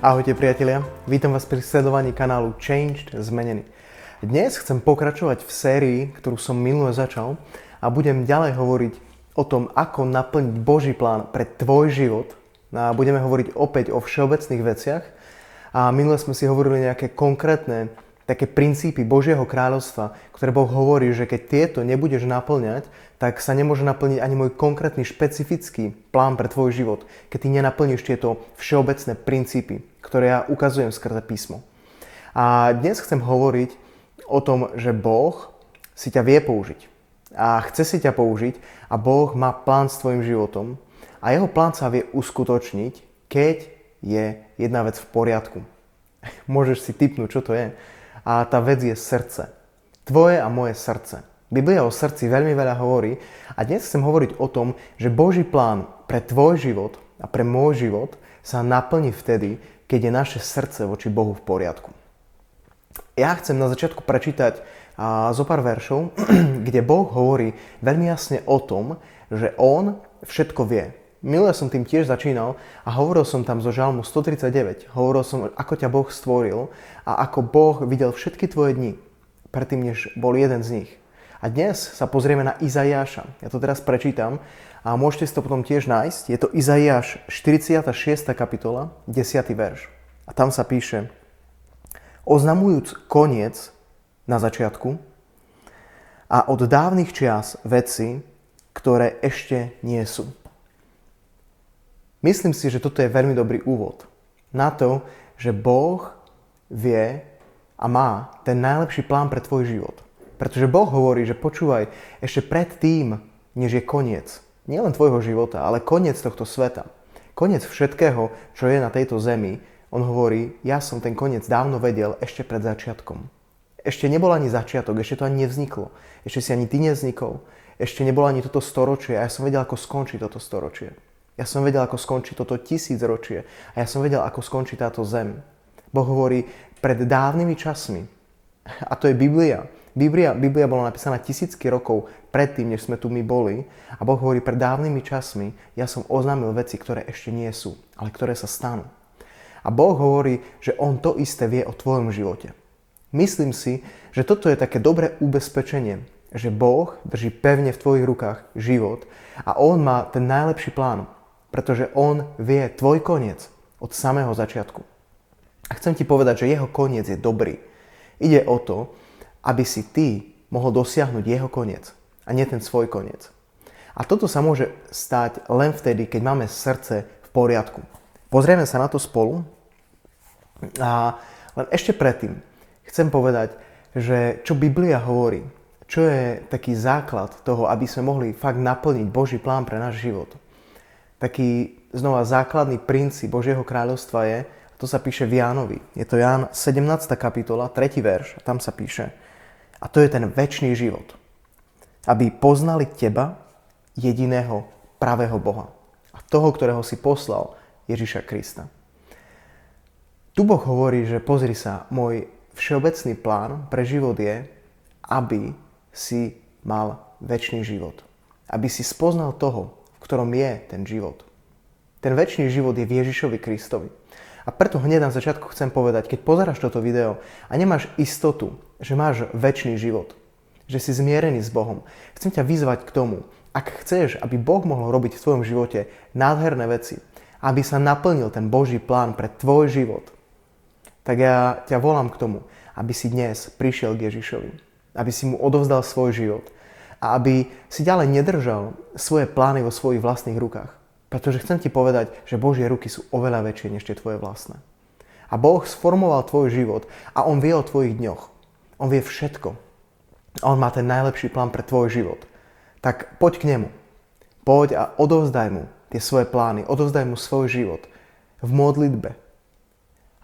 Ahojte priatelia, vítam vás pri sledovaní kanálu Changed Zmenený. Dnes chcem pokračovať v sérii, ktorú som minule začal a budem ďalej hovoriť o tom, ako naplniť Boží plán pre tvoj život. A budeme hovoriť opäť o všeobecných veciach a minule sme si hovorili nejaké konkrétne také princípy Božieho kráľovstva, ktoré Boh hovorí, že keď tieto nebudeš naplňať, tak sa nemôže naplniť ani môj konkrétny špecifický plán pre tvoj život, keď ty nenaplníš tieto všeobecné princípy, ktoré ja ukazujem skrze písmo. A dnes chcem hovoriť o tom, že Boh si ťa vie použiť. A chce si ťa použiť a Boh má plán s tvojim životom a jeho plán sa vie uskutočniť, keď je jedna vec v poriadku. Môžeš si typnúť, čo to je a tá vec je srdce. Tvoje a moje srdce. Biblia o srdci veľmi veľa hovorí a dnes chcem hovoriť o tom, že Boží plán pre tvoj život a pre môj život sa naplní vtedy, keď je naše srdce voči Bohu v poriadku. Ja chcem na začiatku prečítať zo pár veršov, kde Boh hovorí veľmi jasne o tom, že On všetko vie. Minule som tým tiež začínal a hovoril som tam zo žalmu 139. Hovoril som, ako ťa Boh stvoril a ako Boh videl všetky tvoje dni, predtým, než bol jeden z nich. A dnes sa pozrieme na Izaiáša. Ja to teraz prečítam a môžete si to potom tiež nájsť. Je to Izaiáš 46. kapitola, 10. verš. A tam sa píše, oznamujúc koniec na začiatku a od dávnych čias veci, ktoré ešte nie sú. Myslím si, že toto je veľmi dobrý úvod na to, že Boh vie a má ten najlepší plán pre tvoj život. Pretože Boh hovorí, že počúvaj, ešte pred tým, než je koniec, nielen tvojho života, ale koniec tohto sveta, koniec všetkého, čo je na tejto zemi, on hovorí, ja som ten koniec dávno vedel ešte pred začiatkom. Ešte nebol ani začiatok, ešte to ani nevzniklo. Ešte si ani ty nevznikol. Ešte nebolo ani toto storočie a ja som vedel, ako skončí toto storočie. Ja som vedel, ako skončí toto tisícročie a ja som vedel, ako skončí táto zem. Boh hovorí pred dávnymi časmi. A to je Biblia. Biblia, Biblia bola napísaná tisícky rokov predtým, než sme tu my boli. A Boh hovorí, pred dávnymi časmi ja som oznámil veci, ktoré ešte nie sú, ale ktoré sa stanú. A Boh hovorí, že On to isté vie o tvojom živote. Myslím si, že toto je také dobré ubezpečenie, že Boh drží pevne v tvojich rukách život a On má ten najlepší plán pretože on vie tvoj koniec od samého začiatku. A chcem ti povedať, že jeho koniec je dobrý. Ide o to, aby si ty mohol dosiahnuť jeho koniec a nie ten svoj koniec. A toto sa môže stať len vtedy, keď máme srdce v poriadku. Pozrieme sa na to spolu. A len ešte predtým chcem povedať, že čo Biblia hovorí, čo je taký základ toho, aby sme mohli fakt naplniť Boží plán pre náš život taký znova základný princíp Božieho kráľovstva je, to sa píše v Jánovi. Je to Ján 17. kapitola, 3. verš, tam sa píše, a to je ten väčší život. Aby poznali teba, jediného pravého Boha. A toho, ktorého si poslal, Ježiša Krista. Tu Boh hovorí, že pozri sa, môj všeobecný plán pre život je, aby si mal väčší život. Aby si spoznal toho, ktorom je ten život. Ten väčší život je v Ježišovi Kristovi. A preto hneď na začiatku chcem povedať, keď pozeráš toto video a nemáš istotu, že máš väčší život, že si zmierený s Bohom, chcem ťa vyzvať k tomu, ak chceš, aby Boh mohol robiť v tvojom živote nádherné veci, aby sa naplnil ten Boží plán pre tvoj život, tak ja ťa volám k tomu, aby si dnes prišiel k Ježišovi, aby si mu odovzdal svoj život – a aby si ďalej nedržal svoje plány vo svojich vlastných rukách. Pretože chcem ti povedať, že Božie ruky sú oveľa väčšie než tie tvoje vlastné. A Boh sformoval tvoj život a On vie o tvojich dňoch. On vie všetko. On má ten najlepší plán pre tvoj život. Tak poď k Nemu. Poď a odovzdaj Mu tie svoje plány. Odovzdaj Mu svoj život v modlitbe.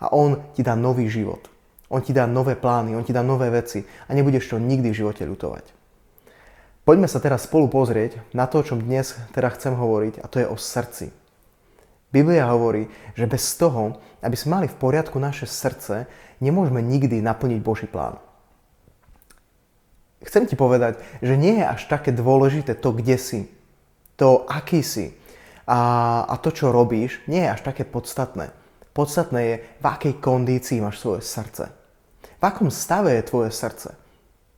A on ti dá nový život. On ti dá nové plány, on ti dá nové veci a nebudeš to nikdy v živote ľutovať. Poďme sa teraz spolu pozrieť na to, o čom dnes teda chcem hovoriť a to je o srdci. Biblia hovorí, že bez toho, aby sme mali v poriadku naše srdce, nemôžeme nikdy naplniť Boží plán. Chcem ti povedať, že nie je až také dôležité to, kde si, to, aký si a, a to, čo robíš, nie je až také podstatné. Podstatné je, v akej kondícii máš svoje srdce. V akom stave je tvoje srdce.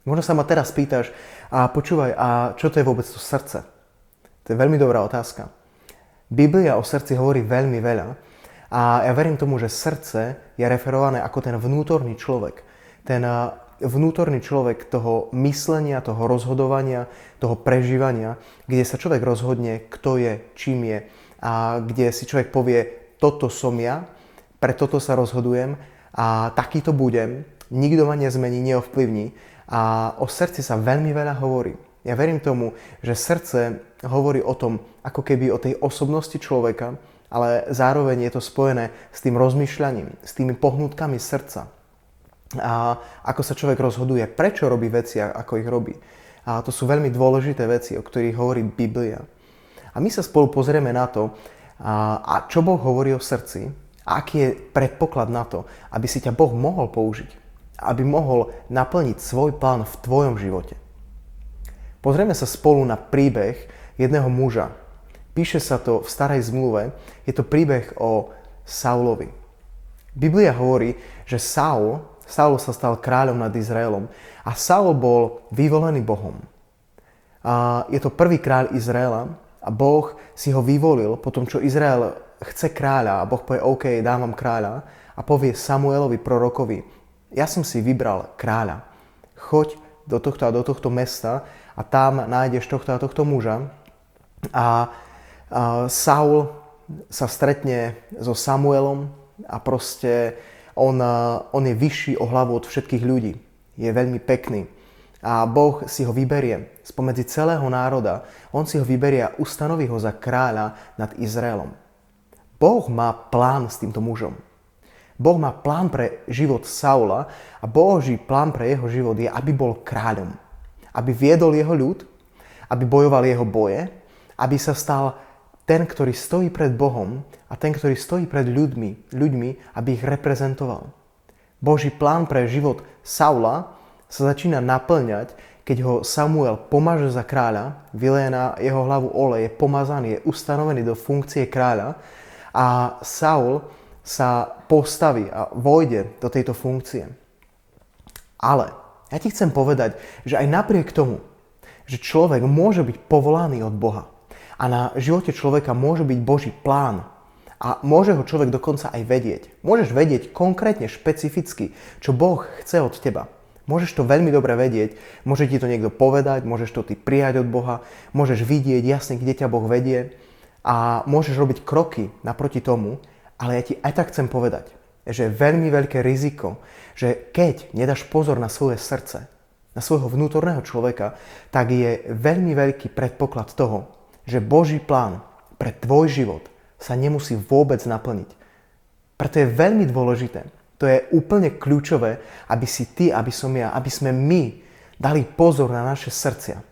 Možno sa ma teraz pýtaš, a počúvaj, a čo to je vôbec to srdce? To je veľmi dobrá otázka. Biblia o srdci hovorí veľmi veľa a ja verím tomu, že srdce je referované ako ten vnútorný človek. Ten vnútorný človek toho myslenia, toho rozhodovania, toho prežívania, kde sa človek rozhodne, kto je, čím je a kde si človek povie, toto som ja pre toto sa rozhodujem a takýto budem, nikto ma nezmení, neovplyvní a o srdci sa veľmi veľa hovorí. Ja verím tomu, že srdce hovorí o tom, ako keby o tej osobnosti človeka, ale zároveň je to spojené s tým rozmýšľaním, s tými pohnutkami srdca. A ako sa človek rozhoduje, prečo robí veci, ako ich robí. A to sú veľmi dôležité veci, o ktorých hovorí Biblia. A my sa spolu pozrieme na to, a, čo Boh hovorí o srdci, a aký je predpoklad na to, aby si ťa Boh mohol použiť, aby mohol naplniť svoj plán v tvojom živote. Pozrieme sa spolu na príbeh jedného muža. Píše sa to v starej zmluve, je to príbeh o Saulovi. Biblia hovorí, že Saul, Saul sa stal kráľom nad Izraelom a Saul bol vyvolený Bohom. A je to prvý kráľ Izraela a Boh si ho vyvolil po tom, čo Izrael chce kráľa a Boh povie, OK, dám vám kráľa a povie Samuelovi, prorokovi, ja som si vybral kráľa, choď do tohto a do tohto mesta a tam nájdeš tohto a tohto muža. A, a Saul sa stretne so Samuelom a proste on, on je vyšší o hlavu od všetkých ľudí. Je veľmi pekný. A Boh si ho vyberie spomedzi celého národa. On si ho vyberie a ustanoví ho za kráľa nad Izraelom. Boh má plán s týmto mužom. Boh má plán pre život Saula a Boží plán pre jeho život je, aby bol kráľom. Aby viedol jeho ľud, aby bojoval jeho boje, aby sa stal ten, ktorý stojí pred Bohom a ten, ktorý stojí pred ľuďmi, ľuďmi aby ich reprezentoval. Boží plán pre život Saula sa začína naplňať, keď ho Samuel pomaže za kráľa, vyleje na jeho hlavu olej, je pomazaný, je ustanovený do funkcie kráľa a Saul sa postaví a vojde do tejto funkcie. Ale ja ti chcem povedať, že aj napriek tomu, že človek môže byť povolaný od Boha a na živote človeka môže byť Boží plán a môže ho človek dokonca aj vedieť. Môžeš vedieť konkrétne, špecificky, čo Boh chce od teba. Môžeš to veľmi dobre vedieť, môže ti to niekto povedať, môžeš to ty prijať od Boha, môžeš vidieť jasne, kde ťa Boh vedie, a môžeš robiť kroky naproti tomu, ale ja ti aj tak chcem povedať, že je veľmi veľké riziko, že keď nedáš pozor na svoje srdce, na svojho vnútorného človeka, tak je veľmi veľký predpoklad toho, že Boží plán pre tvoj život sa nemusí vôbec naplniť. Preto je veľmi dôležité, to je úplne kľúčové, aby si ty, aby som ja, aby sme my dali pozor na naše srdcia.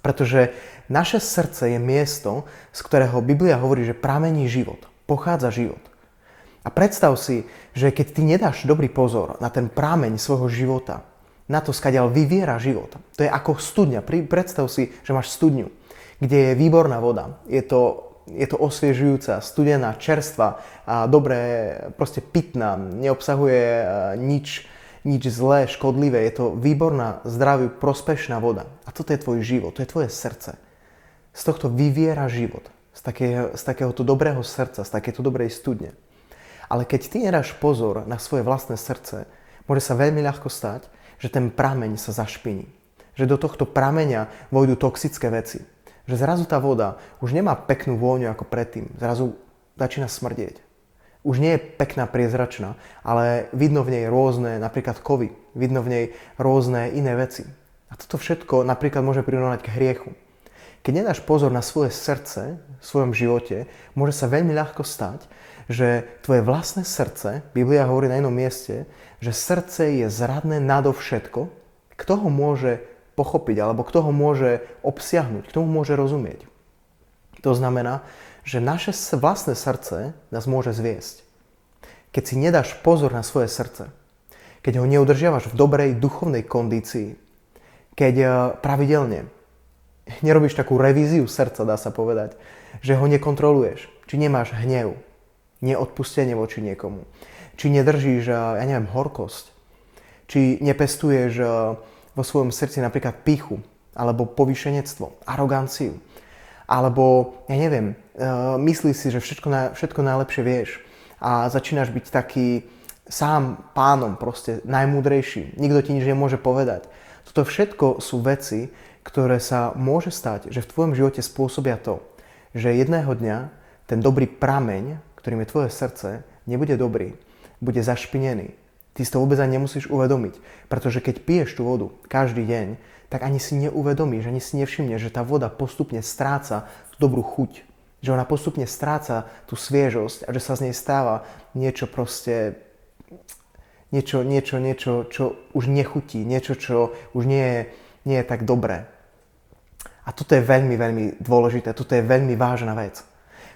Pretože naše srdce je miesto, z ktorého Biblia hovorí, že pramení život, pochádza život. A predstav si, že keď ty nedáš dobrý pozor na ten prameň svojho života, na to, skadiaľ vyviera život, to je ako studňa. Predstav si, že máš studňu, kde je výborná voda. Je to, je to osviežujúca, studená, čerstva a dobré, proste pitná, neobsahuje eh, nič, nič zlé, škodlivé. Je to výborná, zdravý, prospešná voda. A toto je tvoj život, to je tvoje srdce. Z tohto vyviera život. Z, takého, z takéhoto dobrého srdca, z takéto dobrej studne. Ale keď ty nedáš pozor na svoje vlastné srdce, môže sa veľmi ľahko stať, že ten prameň sa zašpiní. Že do tohto prameňa vojdu toxické veci. Že zrazu tá voda už nemá peknú vôňu ako predtým. Zrazu začína smrdieť už nie je pekná, priezračná, ale vidno v nej rôzne, napríklad kovy, vidno v nej rôzne iné veci. A toto všetko napríklad môže prirovnať k hriechu. keď nedáš pozor na svoje srdce v svojom živote, môže sa veľmi ľahko stať, že tvoje vlastné srdce, Biblia hovorí na jednom mieste, že srdce je zradné nadovšetko, kto ho môže pochopiť, alebo kto ho môže obsiahnuť, kto mu môže rozumieť. To znamená, že naše vlastné srdce nás môže zviesť. Keď si nedáš pozor na svoje srdce, keď ho neudržiavaš v dobrej duchovnej kondícii, keď eh, pravidelne nerobíš takú revíziu srdca, dá sa povedať, že ho nekontroluješ, či nemáš hnev, neodpustenie voči niekomu, či nedržíš, eh, ja neviem, horkosť, či nepestuješ eh, vo svojom srdci napríklad pichu, alebo povýšenectvo, aroganciu, alebo, ja neviem, myslíš si, že všetko, všetko najlepšie vieš a začínaš byť taký sám pánom, proste najmúdrejší. Nikto ti nič nemôže povedať. Toto všetko sú veci, ktoré sa môže stať, že v tvojom živote spôsobia to, že jedného dňa ten dobrý prameň, ktorým je tvoje srdce, nebude dobrý, bude zašpinený. Ty si to vôbec ani nemusíš uvedomiť, pretože keď piješ tú vodu každý deň, tak ani si neuvedomíš, ani si nevšimneš, že tá voda postupne stráca tú dobrú chuť, že ona postupne stráca tú sviežosť a že sa z nej stáva niečo proste niečo, niečo, niečo, čo už nechutí, niečo, čo už nie je, nie je tak dobré. A toto je veľmi, veľmi dôležité, toto je veľmi vážna vec.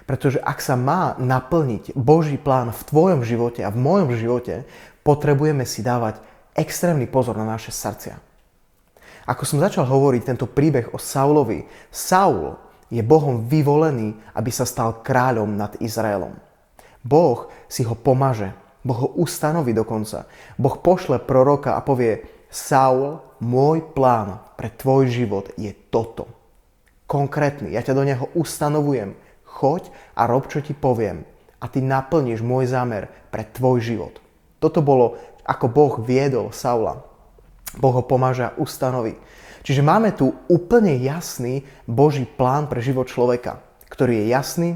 Pretože ak sa má naplniť Boží plán v tvojom živote a v mojom živote, potrebujeme si dávať extrémny pozor na naše srdcia. Ako som začal hovoriť tento príbeh o Saulovi, Saul je Bohom vyvolený, aby sa stal kráľom nad Izraelom. Boh si ho pomaže, Boh ho ustanoví dokonca. Boh pošle proroka a povie, Saul, môj plán pre tvoj život je toto. Konkrétny, ja ťa do neho ustanovujem. Choď a rob, čo ti poviem. A ty naplníš môj zámer pre tvoj život. Toto bolo, ako Boh viedol Saula. Boh ho pomáža a ustanoví. Čiže máme tu úplne jasný Boží plán pre život človeka, ktorý je jasný,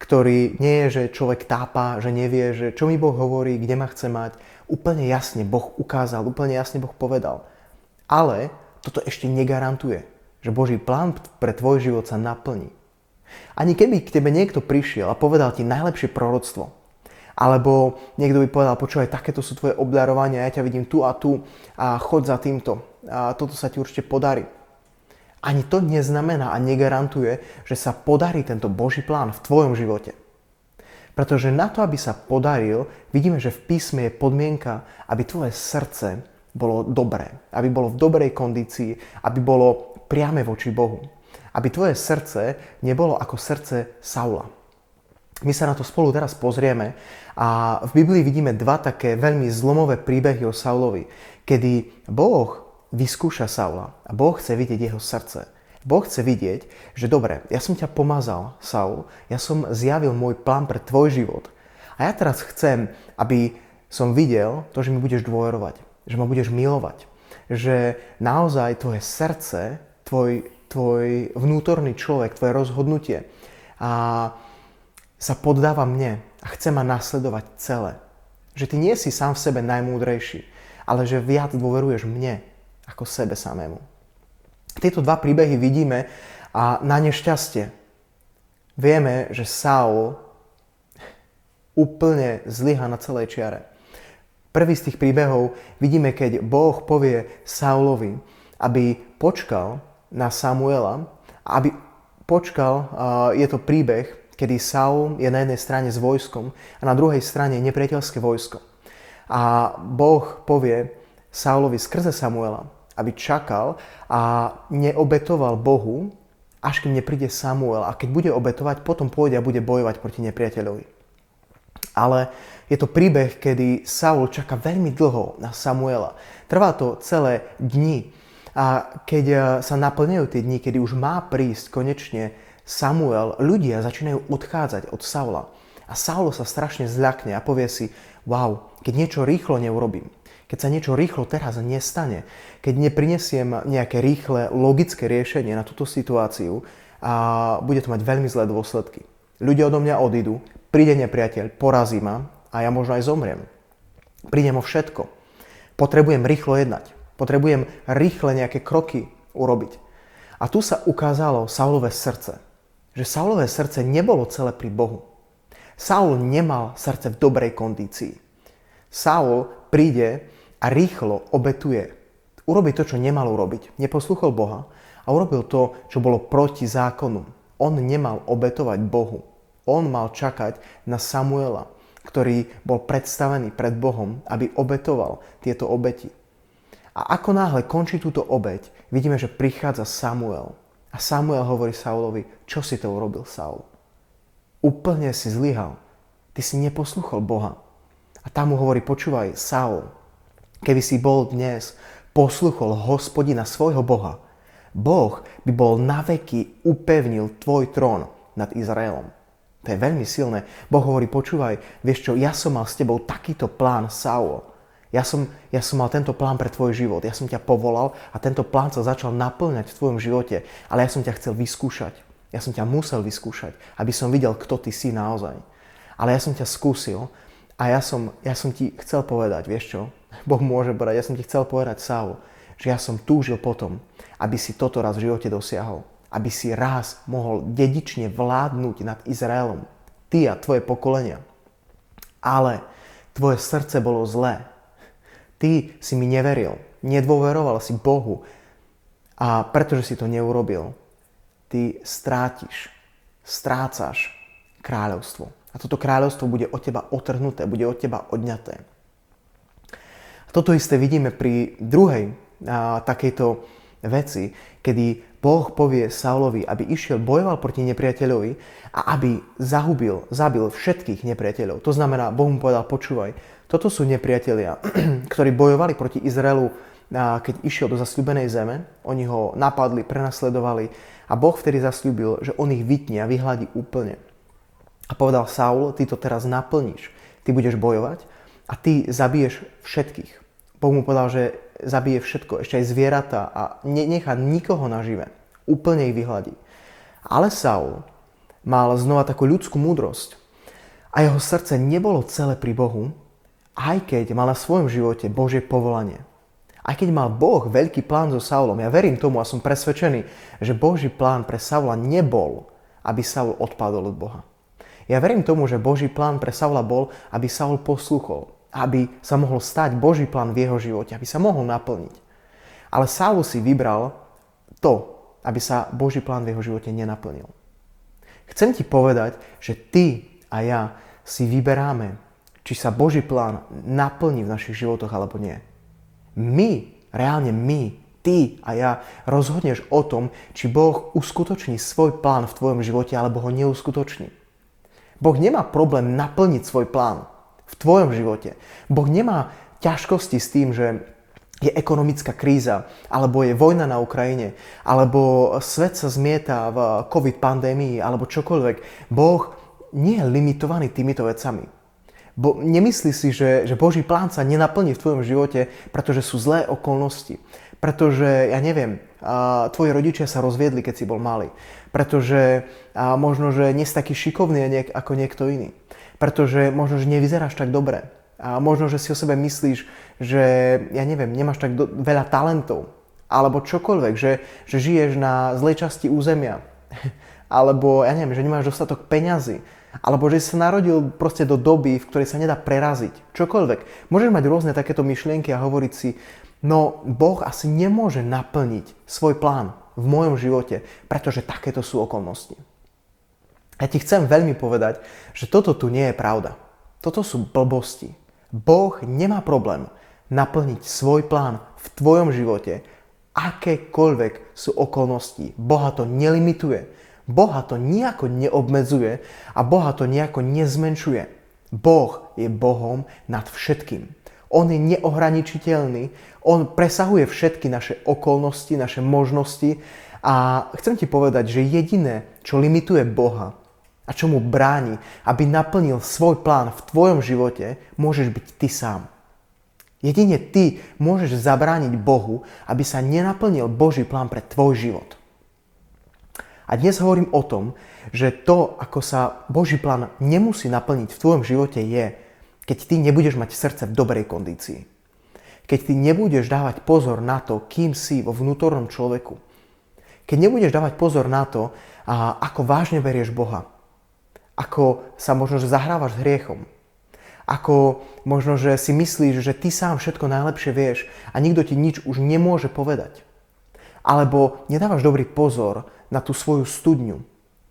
ktorý nie je, že človek tápa, že nevie, že čo mi Boh hovorí, kde ma chce mať. Úplne jasne Boh ukázal, úplne jasne Boh povedal. Ale toto ešte negarantuje, že Boží plán pre tvoj život sa naplní. Ani keby k tebe niekto prišiel a povedal ti najlepšie proroctvo, alebo niekto by povedal, počúvaj, takéto sú tvoje obdarovania, ja ťa vidím tu a tu a chod za týmto a toto sa ti určite podarí ani to neznamená a negarantuje, že sa podarí tento Boží plán v tvojom živote. Pretože na to, aby sa podaril, vidíme, že v písme je podmienka, aby tvoje srdce bolo dobré, aby bolo v dobrej kondícii, aby bolo priame voči Bohu. Aby tvoje srdce nebolo ako srdce Saula. My sa na to spolu teraz pozrieme a v Biblii vidíme dva také veľmi zlomové príbehy o Saulovi, kedy Boh vyskúša Saula a Boh chce vidieť jeho srdce. Boh chce vidieť, že dobre, ja som ťa pomazal, Saul, ja som zjavil môj plán pre tvoj život. A ja teraz chcem, aby som videl to, že mi budeš dôverovať, že ma budeš milovať, že naozaj tvoje srdce, tvoj, tvoj vnútorný človek, tvoje rozhodnutie a sa poddáva mne a chce ma nasledovať celé. Že ty nie si sám v sebe najmúdrejší, ale že viac dôveruješ mne, ako sebe samému. Tieto dva príbehy vidíme a na nešťastie vieme, že Saul úplne zlyha na celej čiare. Prvý z tých príbehov vidíme, keď Boh povie Saulovi, aby počkal na Samuela, aby počkal, je to príbeh, kedy Saul je na jednej strane s vojskom a na druhej strane nepriateľské vojsko. A Boh povie Saulovi skrze Samuela, aby čakal a neobetoval Bohu, až kým nepríde Samuel. A keď bude obetovať, potom pôjde a bude bojovať proti nepriateľovi. Ale je to príbeh, kedy Saul čaká veľmi dlho na Samuela. Trvá to celé dni. A keď e, sa naplňajú tie dni, kedy už má prísť konečne Samuel, ľudia začínajú odchádzať od Saula. A Saulo sa strašne zľakne a povie si, wow, keď niečo rýchlo neurobím, keď sa niečo rýchlo teraz nestane, keď neprinesiem nejaké rýchle, logické riešenie na túto situáciu, a bude to mať veľmi zlé dôsledky. Ľudia odo mňa odídu, príde nepriateľ, porazí ma a ja možno aj zomriem. Prídem o všetko. Potrebujem rýchlo jednať. Potrebujem rýchle nejaké kroky urobiť. A tu sa ukázalo Saulové srdce. Že Saulové srdce nebolo celé pri Bohu. Saul nemal srdce v dobrej kondícii. Saul príde a rýchlo obetuje. Urobí to, čo nemal urobiť. Neposluchol Boha a urobil to, čo bolo proti zákonu. On nemal obetovať Bohu. On mal čakať na Samuela, ktorý bol predstavený pred Bohom, aby obetoval tieto obeti. A ako náhle končí túto obeť, vidíme, že prichádza Samuel. A Samuel hovorí Saulovi, čo si to urobil, Saul? Úplne si zlyhal. Ty si neposluchol Boha. A tam mu hovorí, počúvaj, Saul, keby si bol dnes posluchol hospodina svojho Boha, Boh by bol naveky upevnil tvoj trón nad Izraelom. To je veľmi silné. Boh hovorí, počúvaj, vieš čo, ja som mal s tebou takýto plán, Saul. Ja som, ja som mal tento plán pre tvoj život. Ja som ťa povolal a tento plán sa začal naplňať v tvojom živote. Ale ja som ťa chcel vyskúšať. Ja som ťa musel vyskúšať, aby som videl, kto ty si naozaj. Ale ja som ťa skúsil a ja som, ja som ti chcel povedať, vieš čo? Boh môže povedať, ja som ti chcel povedať, Saul, že ja som túžil potom, aby si toto raz v živote dosiahol. Aby si raz mohol dedične vládnuť nad Izraelom. Ty a tvoje pokolenia. Ale tvoje srdce bolo zlé Ty si mi neveril, nedôveroval si Bohu a pretože si to neurobil, ty strátiš, strácaš kráľovstvo. A toto kráľovstvo bude od teba otrhnuté, bude od teba odňaté. A toto isté vidíme pri druhej a, takejto veci, kedy Boh povie Saulovi, aby išiel, bojoval proti nepriateľovi a aby zahubil, zabil všetkých nepriateľov. To znamená, Boh mu povedal, počúvaj, toto sú nepriatelia, ktorí bojovali proti Izraelu, keď išiel do zasľúbenej zeme. Oni ho napadli, prenasledovali a Boh vtedy zasľúbil, že on ich vytne a vyhľadí úplne. A povedal Saul, ty to teraz naplníš. Ty budeš bojovať a ty zabiješ všetkých. Boh mu povedal, že zabije všetko, ešte aj zvieratá a nechá nikoho nažive. Úplne ich vyhľadí. Ale Saul mal znova takú ľudskú múdrosť a jeho srdce nebolo celé pri Bohu, aj keď mal na svojom živote Božie povolanie. Aj keď mal Boh veľký plán so Saulom, ja verím tomu a som presvedčený, že Boží plán pre Saula nebol, aby Saul odpadol od Boha. Ja verím tomu, že Boží plán pre Saula bol, aby Saul poslúchol, aby sa mohol stať Boží plán v jeho živote, aby sa mohol naplniť. Ale Saul si vybral to, aby sa Boží plán v jeho živote nenaplnil. Chcem ti povedať, že ty a ja si vyberáme či sa Boží plán naplní v našich životoch alebo nie. My, reálne my, ty a ja rozhodneš o tom, či Boh uskutoční svoj plán v tvojom živote alebo ho neuskutoční. Boh nemá problém naplniť svoj plán v tvojom živote. Boh nemá ťažkosti s tým, že je ekonomická kríza, alebo je vojna na Ukrajine, alebo svet sa zmieta v COVID pandémii, alebo čokoľvek. Boh nie je limitovaný týmito vecami. Bo nemyslí si, že, že Boží plán sa nenaplní v tvojom živote, pretože sú zlé okolnosti. Pretože, ja neviem, tvoji rodičia sa rozviedli, keď si bol malý. Pretože a, možno, že nie si taký šikovný ako niekto iný. Pretože možno, že nevyzeráš tak dobre. A možno, že si o sebe myslíš, že, ja neviem, nemáš tak do, veľa talentov. Alebo čokoľvek, že, že žiješ na zlej časti územia. Alebo, ja neviem, že nemáš dostatok peňazí alebo že sa narodil proste do doby, v ktorej sa nedá preraziť. Čokoľvek. Môžeš mať rôzne takéto myšlienky a hovoriť si, no Boh asi nemôže naplniť svoj plán v mojom živote, pretože takéto sú okolnosti. Ja ti chcem veľmi povedať, že toto tu nie je pravda. Toto sú blbosti. Boh nemá problém naplniť svoj plán v tvojom živote, akékoľvek sú okolnosti. Boha to nelimituje. Boha to nejako neobmedzuje a Boha to nejako nezmenšuje. Boh je Bohom nad všetkým. On je neohraničiteľný, on presahuje všetky naše okolnosti, naše možnosti a chcem ti povedať, že jediné, čo limituje Boha a čo mu bráni, aby naplnil svoj plán v tvojom živote, môžeš byť ty sám. Jedine ty môžeš zabrániť Bohu, aby sa nenaplnil Boží plán pre tvoj život. A dnes hovorím o tom, že to, ako sa Boží plán nemusí naplniť v tvojom živote je, keď ty nebudeš mať srdce v dobrej kondícii. Keď ty nebudeš dávať pozor na to, kým si vo vnútornom človeku. Keď nebudeš dávať pozor na to, ako vážne berieš Boha. Ako sa možno, že zahrávaš s hriechom. Ako možno, že si myslíš, že ty sám všetko najlepšie vieš a nikto ti nič už nemôže povedať. Alebo nedávaš dobrý pozor na tú svoju studňu,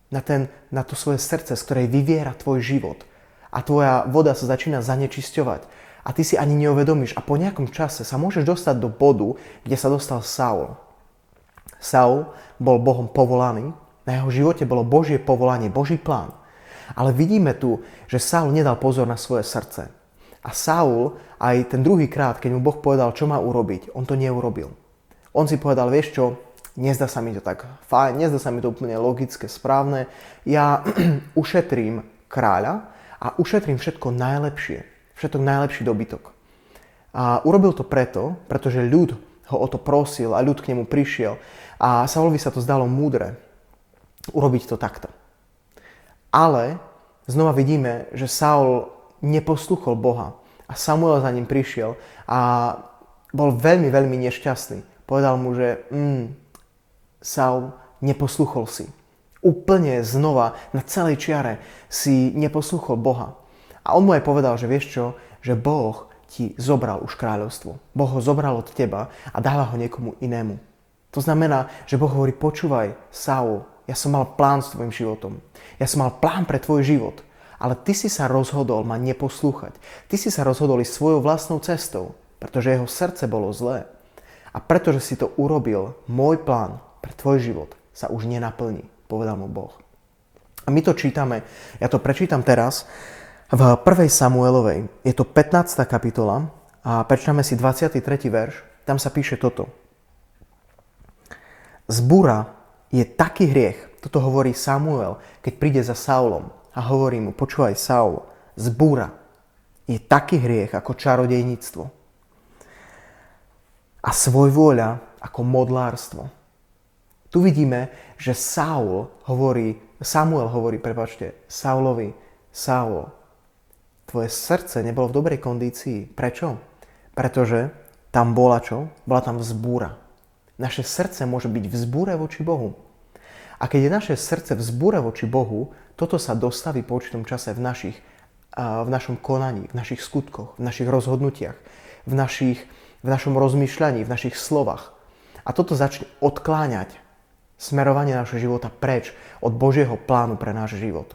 na, ten, na to svoje srdce, z ktorej vyviera tvoj život. A tvoja voda sa začína zanečisťovať. A ty si ani neuvedomíš. A po nejakom čase sa môžeš dostať do bodu, kde sa dostal Saul. Saul bol Bohom povolaný, na jeho živote bolo Božie povolanie, Boží plán. Ale vidíme tu, že Saul nedal pozor na svoje srdce. A Saul aj ten druhý krát, keď mu Boh povedal, čo má urobiť, on to neurobil. On si povedal, vieš čo, nezdá sa mi to tak fajn, nezdá sa mi to úplne logické, správne. Ja ušetrím kráľa a ušetrím všetko najlepšie, všetko najlepší dobytok. A urobil to preto, pretože ľud ho o to prosil a ľud k nemu prišiel. A Saulovi sa to zdalo múdre urobiť to takto. Ale znova vidíme, že Saul neposluchol Boha a Samuel za ním prišiel a bol veľmi, veľmi nešťastný. Povedal mu, že mm, Saul, neposluchol si. Úplne znova na celej čiare si neposluchol Boha. A on mu aj povedal, že vieš čo, že Boh ti zobral už kráľovstvo. Boh ho zobral od teba a dáva ho niekomu inému. To znamená, že Boh hovorí, počúvaj, Saul, ja som mal plán s tvojim životom. Ja som mal plán pre tvoj život. Ale ty si sa rozhodol ma neposlúchať. Ty si sa rozhodol ísť svojou vlastnou cestou, pretože jeho srdce bolo zlé. A pretože si to urobil, môj plán pre tvoj život sa už nenaplní, povedal mu Boh. A my to čítame, ja to prečítam teraz, v 1. Samuelovej. Je to 15. kapitola a prečítame si 23. verš. Tam sa píše toto. Zbúra je taký hriech, toto hovorí Samuel, keď príde za Saulom a hovorí mu, počúvaj Saul, zbúra je taký hriech ako čarodejníctvo a svojvôľa ako modlárstvo. Tu vidíme, že Saul hovorí, Samuel hovorí, prepačte, Saulovi, Saul, tvoje srdce nebolo v dobrej kondícii. Prečo? Pretože tam bola čo? Bola tam vzbúra. Naše srdce môže byť v zbúre voči Bohu. A keď je naše srdce v zbúre voči Bohu, toto sa dostaví po určitom čase v, našich, v našom konaní, v našich skutkoch, v našich rozhodnutiach, v, našich, v našom rozmýšľaní, v našich slovách. A toto začne odkláňať smerovanie našho života preč od Božieho plánu pre náš život.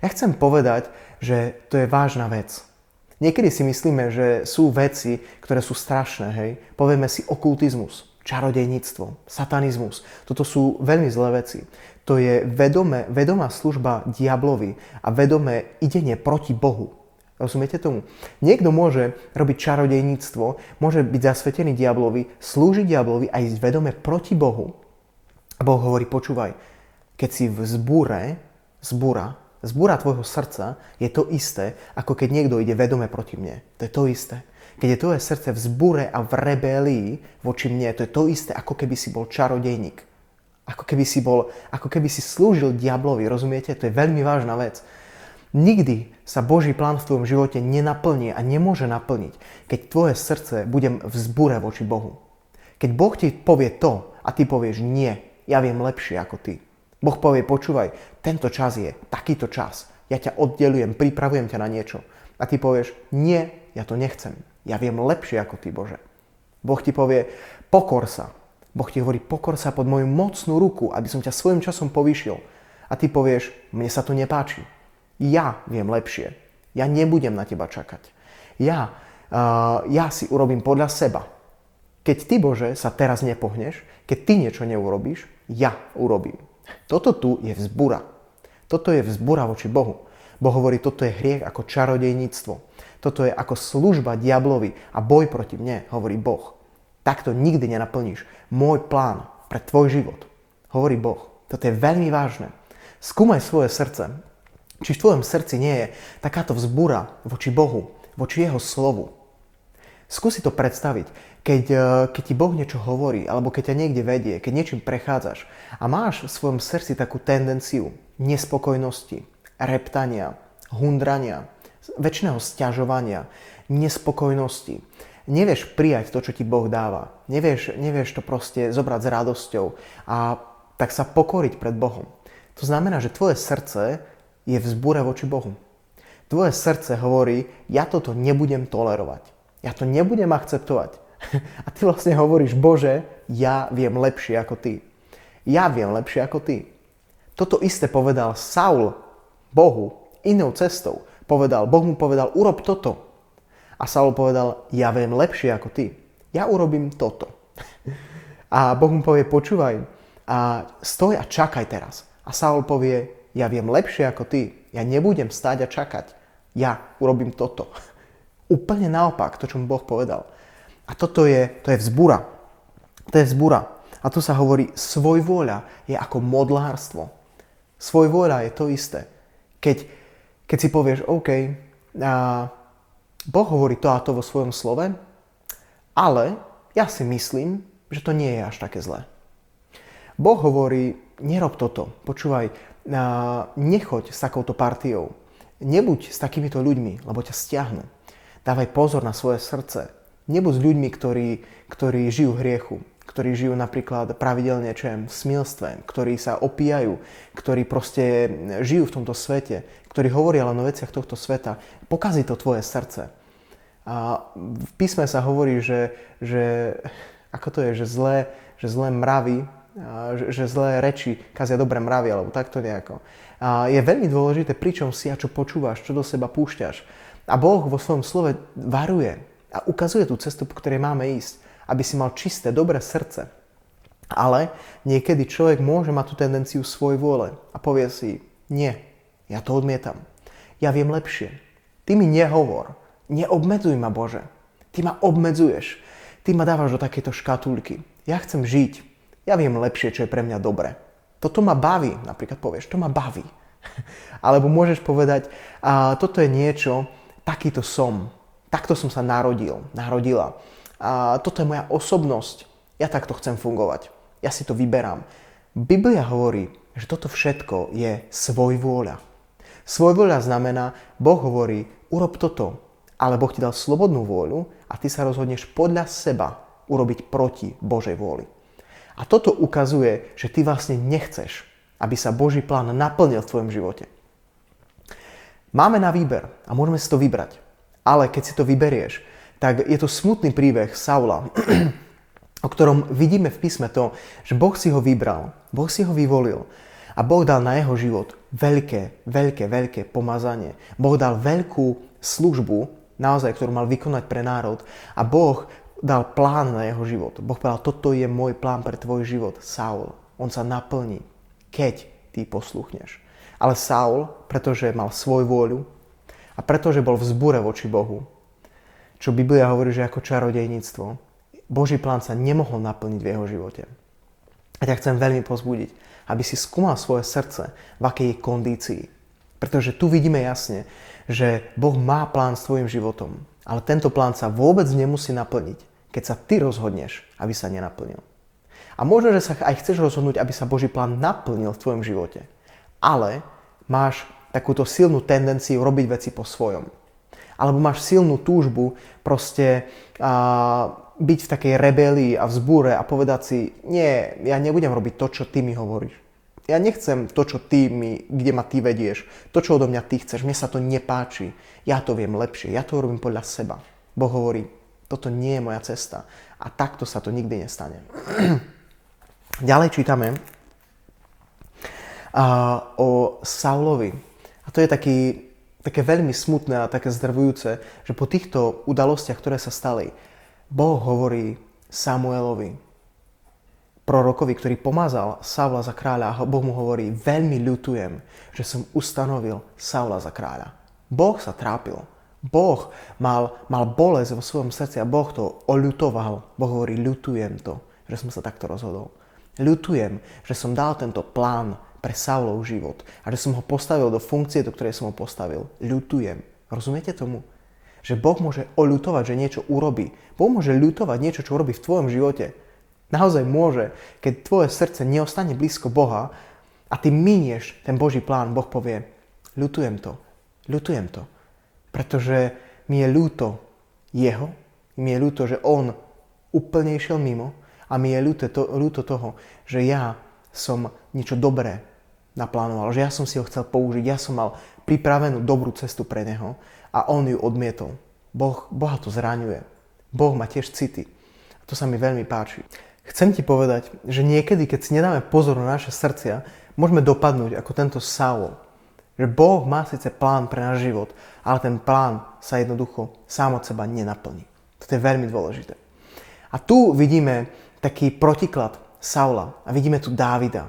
Ja chcem povedať, že to je vážna vec. Niekedy si myslíme, že sú veci, ktoré sú strašné, hej. Povieme si okultizmus čarodejníctvo, satanizmus. Toto sú veľmi zlé veci. To je vedome, vedomá služba diablovi a vedomé idenie proti Bohu. Rozumiete tomu? Niekto môže robiť čarodejníctvo, môže byť zasvetený diablovi, slúžiť diablovi a ísť vedome proti Bohu. A Boh hovorí, počúvaj, keď si v zbúre, zbúra, zbúra tvojho srdca je to isté, ako keď niekto ide vedome proti mne. To je to isté. Keď je tvoje srdce v zbure a v rebelii voči mne, to je to isté, ako keby si bol čarodejník. Ako keby si, bol, ako keby si slúžil diablovi, rozumiete? To je veľmi vážna vec. Nikdy sa Boží plán v tvojom živote nenaplní a nemôže naplniť, keď tvoje srdce bude v zbure voči Bohu. Keď Boh ti povie to a ty povieš nie, ja viem lepšie ako ty. Boh povie, počúvaj, tento čas je takýto čas. Ja ťa oddelujem, pripravujem ťa na niečo. A ty povieš, nie, ja to nechcem. Ja viem lepšie ako ty, Bože. Boh ti povie, pokor sa. Boh ti hovorí, pokor sa pod moju mocnú ruku, aby som ťa svojim časom povýšil. A ty povieš, mne sa to nepáči. Ja viem lepšie. Ja nebudem na teba čakať. Ja, uh, ja si urobím podľa seba. Keď ty, Bože, sa teraz nepohneš, keď ty niečo neurobíš, ja urobím. Toto tu je vzbura. Toto je vzbura voči Bohu. Boh hovorí, toto je hriech ako čarodejníctvo. Toto je ako služba diablovi a boj proti mne, hovorí Boh. Takto nikdy nenaplníš môj plán pre tvoj život, hovorí Boh. Toto je veľmi vážne. Skúmaj svoje srdce. Či v tvojom srdci nie je takáto vzbúra voči Bohu, voči Jeho slovu. Skúsi to predstaviť, keď, eh, keď ti Boh niečo hovorí, alebo keď ťa niekde vedie, keď niečím prechádzaš a máš v svojom srdci takú tendenciu nespokojnosti, reptania, hundrania, väčšného stiažovania, nespokojnosti. Nevieš prijať to, čo ti Boh dáva. Nevieš, nevieš to proste zobrať s radosťou a tak sa pokoriť pred Bohom. To znamená, že tvoje srdce je v zbure voči Bohu. Tvoje srdce hovorí, ja toto nebudem tolerovať. Ja to nebudem akceptovať. A ty vlastne hovoríš, Bože, ja viem lepšie ako ty. Ja viem lepšie ako ty. Toto isté povedal Saul Bohu inou cestou. Povedal, Boh mu povedal, urob toto. A Saul povedal, ja viem lepšie ako ty. Ja urobím toto. A Boh mu povie, počúvaj, a stoj a čakaj teraz. A Saul povie, ja viem lepšie ako ty. Ja nebudem stáť a čakať. Ja urobím toto. Úplne naopak, to, čo mu Boh povedal. A toto je, to je vzbura. To je vzbura. A tu sa hovorí, svoj vôľa je ako modlárstvo. Svoj vôľa je to isté. Keď, keď si povieš, OK, a Boh hovorí to a to vo svojom slove, ale ja si myslím, že to nie je až také zlé. Boh hovorí, nerob toto, počúvaj, nechoď s takouto partiou, nebuď s takýmito ľuďmi, lebo ťa stiahnu. Dávaj pozor na svoje srdce. Nebuď s ľuďmi, ktorí, ktorí žijú hriechu, ktorí žijú napríklad pravidelne čo v smilstve, ktorí sa opíjajú, ktorí proste žijú v tomto svete, ktorí hovoria len o veciach tohto sveta. Pokazí to tvoje srdce. A v písme sa hovorí, že, že ako to je, že zlé, že zlé mravy že, že zlé reči kazia dobré mravy, alebo takto nejako. A je veľmi dôležité, pričom si a čo počúvaš, čo do seba púšťaš. A Boh vo svojom slove varuje a ukazuje tú cestu, po ktorej máme ísť, aby si mal čisté, dobré srdce. Ale niekedy človek môže mať tú tendenciu svoj vôle a povie si, nie, ja to odmietam. Ja viem lepšie. Ty mi nehovor. Neobmedzuj ma, Bože. Ty ma obmedzuješ. Ty ma dávaš do takéto škatulky. Ja chcem žiť ja viem lepšie, čo je pre mňa dobre. Toto ma baví, napríklad povieš, to ma baví. Alebo môžeš povedať, a toto je niečo, takýto som. Takto som sa narodil, narodila. A toto je moja osobnosť. Ja takto chcem fungovať. Ja si to vyberám. Biblia hovorí, že toto všetko je svoj vôľa. Svoj vôľa znamená, Boh hovorí, urob toto, ale Boh ti dal slobodnú vôľu a ty sa rozhodneš podľa seba urobiť proti Božej vôli. A toto ukazuje, že ty vlastne nechceš, aby sa Boží plán naplnil v tvojom živote. Máme na výber a môžeme si to vybrať. Ale keď si to vyberieš, tak je to smutný príbeh Saula, o ktorom vidíme v písme to, že Boh si ho vybral, Boh si ho vyvolil a Boh dal na jeho život veľké, veľké, veľké pomazanie. Boh dal veľkú službu, naozaj, ktorú mal vykonať pre národ a Boh dal plán na jeho život. Boh povedal, toto je môj plán pre tvoj život, Saul. On sa naplní, keď ty posluchneš. Ale Saul, pretože mal svoj vôľu a pretože bol v zbure voči Bohu, čo Biblia hovorí, že ako čarodejníctvo, Boží plán sa nemohol naplniť v jeho živote. A ťa chcem veľmi pozbudiť, aby si skúmal svoje srdce, v akej je kondícii. Pretože tu vidíme jasne, že Boh má plán s tvojim životom. Ale tento plán sa vôbec nemusí naplniť, keď sa ty rozhodneš, aby sa nenaplnil. A možno, že sa aj chceš rozhodnúť, aby sa Boží plán naplnil v tvojom živote. Ale máš takúto silnú tendenciu robiť veci po svojom. Alebo máš silnú túžbu proste a, byť v takej rebelii a v zbúre a povedať si, nie, ja nebudem robiť to, čo ty mi hovoríš. Ja nechcem to, čo ty mi, kde ma ty vedieš, to, čo odo mňa ty chceš, mne sa to nepáči, ja to viem lepšie, ja to robím podľa seba. Boh hovorí, toto nie je moja cesta a takto sa to nikdy nestane. Ďalej čítame uh, o Saulovi. A to je taký, také veľmi smutné a také zdrvujúce, že po týchto udalostiach, ktoré sa stali, Boh hovorí Samuelovi, prorokovi, ktorý pomazal Saula za kráľa a Boh mu hovorí, veľmi ľutujem, že som ustanovil Saula za kráľa. Boh sa trápil. Boh mal, mal bolesť vo svojom srdci a Boh to oľutoval. Boh hovorí, ľutujem to, že som sa takto rozhodol. Ľutujem, že som dal tento plán pre Saulov život a že som ho postavil do funkcie, do ktorej som ho postavil. Ľutujem. Rozumiete tomu? Že Boh môže oľutovať, že niečo urobí. Boh môže ľutovať niečo, čo urobí v tvojom živote. Naozaj môže, keď tvoje srdce neostane blízko Boha a ty minieš ten Boží plán, Boh povie, ľutujem to, ľutujem to, pretože mi je ľúto jeho, mi je ľúto, že on úplne išiel mimo a mi je ľúto, to, ľúto toho, že ja som niečo dobré naplánoval, že ja som si ho chcel použiť, ja som mal pripravenú dobrú cestu pre neho a on ju odmietol. Boh, boha to zraňuje. Boh má tiež city. A to sa mi veľmi páči. Chcem ti povedať, že niekedy, keď si nedáme pozor na naše srdcia, môžeme dopadnúť ako tento Saul. Že Boh má síce plán pre náš život, ale ten plán sa jednoducho sám od seba nenaplní. To je veľmi dôležité. A tu vidíme taký protiklad Saula a vidíme tu Dávida,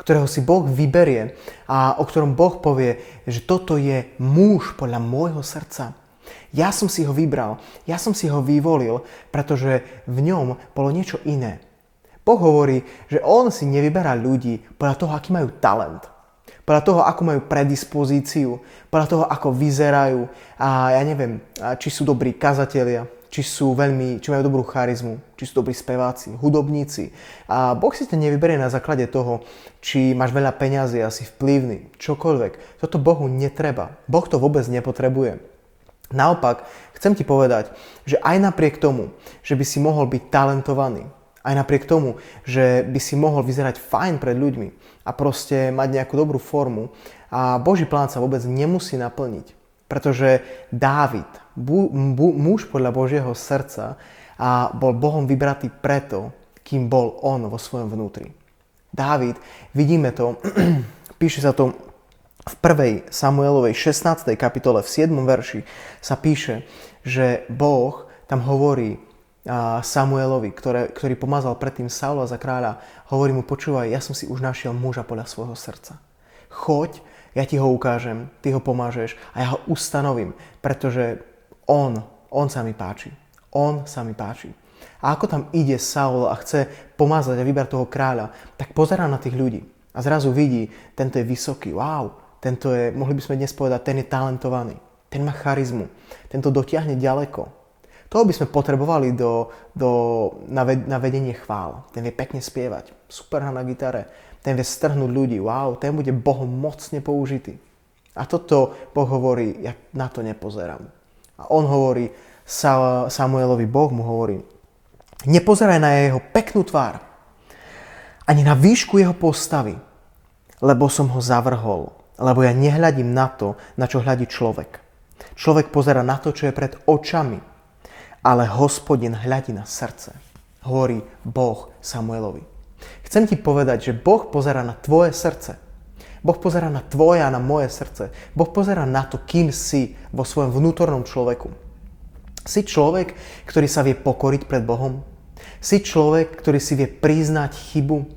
ktorého si Boh vyberie a o ktorom Boh povie, že toto je muž podľa môjho srdca. Ja som si ho vybral, ja som si ho vyvolil, pretože v ňom bolo niečo iné. Boh hovorí, že on si nevyberá ľudí podľa toho, aký majú talent, podľa toho, ako majú predispozíciu, podľa toho, ako vyzerajú a ja neviem, či sú dobrí kazatelia, či sú veľmi, či majú dobrú charizmu, či sú dobrí speváci, hudobníci. A Boh si ťa nevyberie na základe toho, či máš veľa peňazí, asi vplyvný, čokoľvek. Toto Bohu netreba. Boh to vôbec nepotrebuje. Naopak, chcem ti povedať, že aj napriek tomu, že by si mohol byť talentovaný, aj napriek tomu, že by si mohol vyzerať fajn pred ľuďmi a proste mať nejakú dobrú formu, a Boží plán sa vôbec nemusí naplniť. Pretože Dávid, bu, bu, muž podľa Božieho srdca, a bol Bohom vybratý preto, kým bol on vo svojom vnútri. Dávid, vidíme to, píše sa to v 1. Samuelovej 16. kapitole v 7. verši sa píše, že Boh tam hovorí Samuelovi, ktoré, ktorý pomazal predtým Saula za kráľa, hovorí mu, počúvaj, ja som si už našiel muža podľa svojho srdca. Choď ja ti ho ukážem, ty ho pomážeš a ja ho ustanovím, pretože on, on sa mi páči. On sa mi páči. A ako tam ide Saul a chce pomazať a vybrať toho kráľa, tak pozerá na tých ľudí a zrazu vidí, tento je vysoký, wow, tento je, mohli by sme dnes povedať, ten je talentovaný, ten má charizmu, tento dotiahne ďaleko. Toho by sme potrebovali do, do, na, ved, na vedenie chvál. Ten vie pekne spievať, super na gitare, ten vie strhnúť ľudí, wow, ten bude Bohom mocne použitý. A toto Boh hovorí, ja na to nepozerám. A on hovorí, Samuelovi Boh mu hovorí, nepozeraj na jeho peknú tvár, ani na výšku jeho postavy, lebo som ho zavrhol, lebo ja nehľadím na to, na čo hľadí človek. Človek pozera na to, čo je pred očami, ale hospodin hľadí na srdce, hovorí Boh Samuelovi. Chcem ti povedať, že Boh pozera na tvoje srdce. Boh pozera na tvoje a na moje srdce. Boh pozera na to, kým si vo svojom vnútornom človeku. Si človek, ktorý sa vie pokoriť pred Bohom. Si človek, ktorý si vie priznať chybu.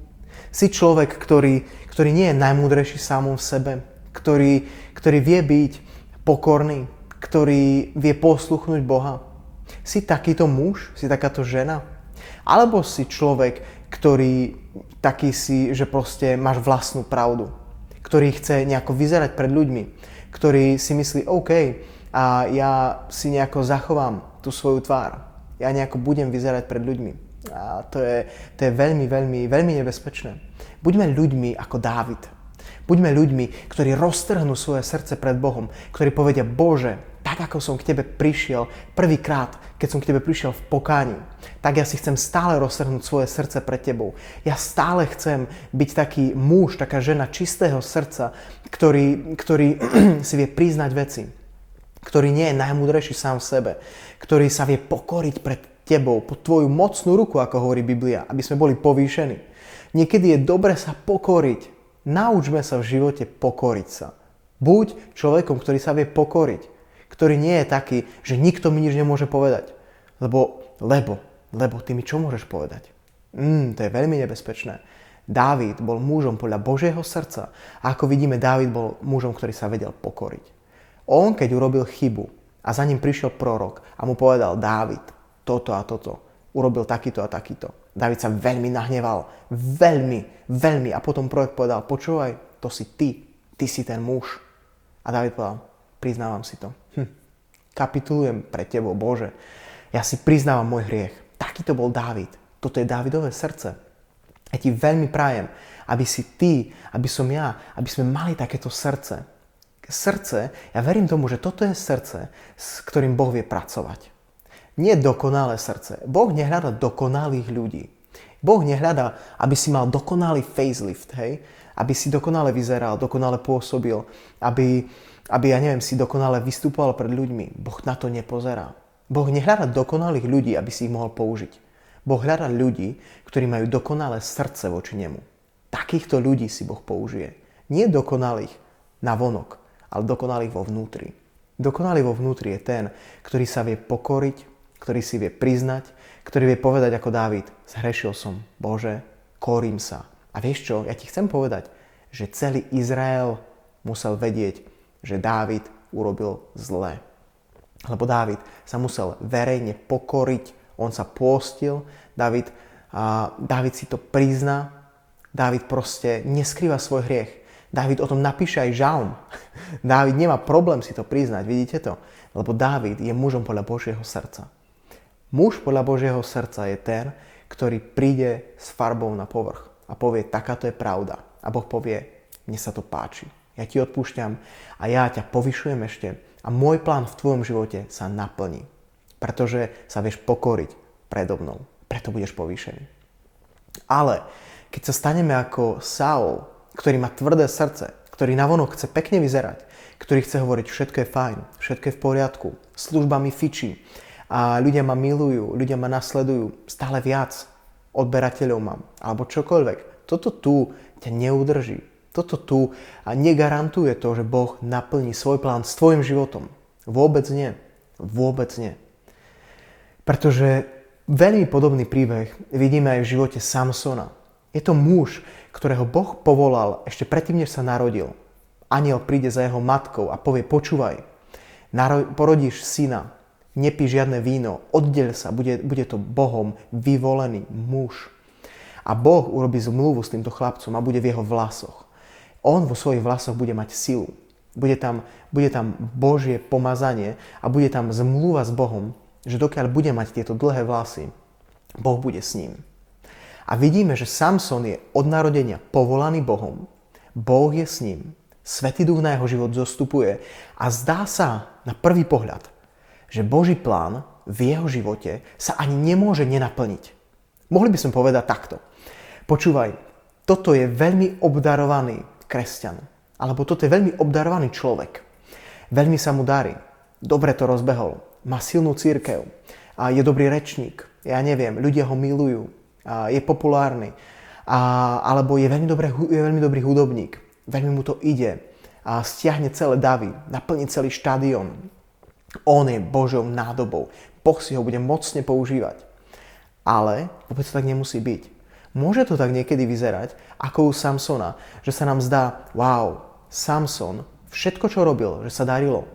Si človek, ktorý, ktorý nie je najmúdrejší samom v sebe. Ktorý, ktorý vie byť pokorný. Ktorý vie posluchnúť Boha. Si takýto muž? Si takáto žena? Alebo si človek, ktorý taký si, že proste máš vlastnú pravdu, ktorý chce nejako vyzerať pred ľuďmi, ktorý si myslí, OK, a ja si nejako zachovám tú svoju tvár, ja nejako budem vyzerať pred ľuďmi. A to je, to je veľmi, veľmi, veľmi nebezpečné. Buďme ľuďmi ako Dávid. Buďme ľuďmi, ktorí roztrhnú svoje srdce pred Bohom, ktorí povedia, Bože, tak ako som k Tebe prišiel prvýkrát, keď som k Tebe prišiel v pokáni, tak ja si chcem stále roztrhnúť svoje srdce pred Tebou. Ja stále chcem byť taký muž, taká žena čistého srdca, ktorý, ktorý si vie priznať veci, ktorý nie je najmúdrejší sám v sebe, ktorý sa vie pokoriť pred Tebou, pod Tvoju mocnú ruku, ako hovorí Biblia, aby sme boli povýšení. Niekedy je dobre sa pokoriť, Naučme sa v živote pokoriť sa. Buď človekom, ktorý sa vie pokoriť, ktorý nie je taký, že nikto mi nič nemôže povedať. Lebo, lebo, lebo ty mi čo môžeš povedať? Mm, to je veľmi nebezpečné. Dávid bol mužom podľa Božieho srdca a ako vidíme, Dávid bol mužom, ktorý sa vedel pokoriť. On, keď urobil chybu a za ním prišiel prorok a mu povedal Dávid, toto a toto, urobil takýto a takýto, David sa veľmi nahneval. Veľmi, veľmi. A potom projekt povedal, počúvaj, to si ty. Ty si ten muž. A David povedal, priznávam si to. Hm. Kapitulujem pre tebo, Bože. Ja si priznávam môj hriech. Taký to bol David. Toto je Davidové srdce. Ja ti veľmi prajem, aby si ty, aby som ja, aby sme mali takéto srdce. Srdce, ja verím tomu, že toto je srdce, s ktorým Boh vie pracovať nie dokonalé srdce. Boh nehľada dokonalých ľudí. Boh nehľadá, aby si mal dokonalý facelift, hej? Aby si dokonale vyzeral, dokonale pôsobil, aby, aby, ja neviem, si dokonale vystupoval pred ľuďmi. Boh na to nepozerá. Boh nehľadá dokonalých ľudí, aby si ich mohol použiť. Boh hľadá ľudí, ktorí majú dokonalé srdce voči nemu. Takýchto ľudí si Boh použije. Nie dokonalých na vonok, ale dokonalých vo vnútri. Dokonalý vo vnútri je ten, ktorý sa vie pokoriť, ktorý si vie priznať, ktorý vie povedať ako Dávid, zhrešil som, Bože, korím sa. A vieš čo, ja ti chcem povedať, že celý Izrael musel vedieť, že Dávid urobil zlé. Lebo Dávid sa musel verejne pokoriť, on sa pôstil, Dávid, a Dávid si to prizná, Dávid proste neskrýva svoj hriech. Dávid o tom napíše aj žalm. Dávid nemá problém si to priznať, vidíte to? Lebo Dávid je mužom podľa Božieho srdca. Muž podľa Božieho srdca je ten, ktorý príde s farbou na povrch a povie, takáto je pravda. A Boh povie, mne sa to páči. Ja ti odpúšťam a ja ťa povyšujem ešte a môj plán v tvojom živote sa naplní. Pretože sa vieš pokoriť predo mnou. Preto budeš povýšený. Ale keď sa staneme ako Saul, ktorý má tvrdé srdce, ktorý navonok chce pekne vyzerať, ktorý chce hovoriť, všetko je fajn, všetko je v poriadku, služba mi fičí a ľudia ma milujú, ľudia ma nasledujú stále viac, odberateľov mám, alebo čokoľvek. Toto tu ťa neudrží. Toto tu negarantuje to, že Boh naplní svoj plán s tvojim životom. Vôbec nie. Vôbec nie. Pretože veľmi podobný príbeh vidíme aj v živote Samsona. Je to muž, ktorého Boh povolal ešte predtým, než sa narodil. Aniel príde za jeho matkou a povie, počúvaj, porodíš syna, nepí žiadne víno, oddeľ sa, bude, bude to Bohom vyvolený muž. A Boh urobí zmluvu s týmto chlapcom a bude v jeho vlasoch. On vo svojich vlasoch bude mať silu. Bude tam, bude tam Božie pomazanie a bude tam zmluva s Bohom, že dokiaľ bude mať tieto dlhé vlasy, Boh bude s ním. A vidíme, že Samson je od narodenia povolaný Bohom, Boh je s ním, Svetý duch na jeho život zostupuje a zdá sa na prvý pohľad, že Boží plán v jeho živote sa ani nemôže nenaplniť. Mohli by sme povedať takto. Počúvaj, toto je veľmi obdarovaný kresťan. Alebo toto je veľmi obdarovaný človek. Veľmi sa mu darí. Dobre to rozbehol. Má silnú církev. A je dobrý rečník. Ja neviem, ľudia ho milujú je populárny, a, alebo je veľmi, dobré, je veľmi dobrý hudobník, veľmi mu to ide, a stiahne celé davy, naplní celý štadión. On je Božou nádobou. Boh si ho bude mocne používať. Ale vôbec to tak nemusí byť. Môže to tak niekedy vyzerať, ako u Samsona, že sa nám zdá, wow, Samson, všetko, čo robil, že sa darilo.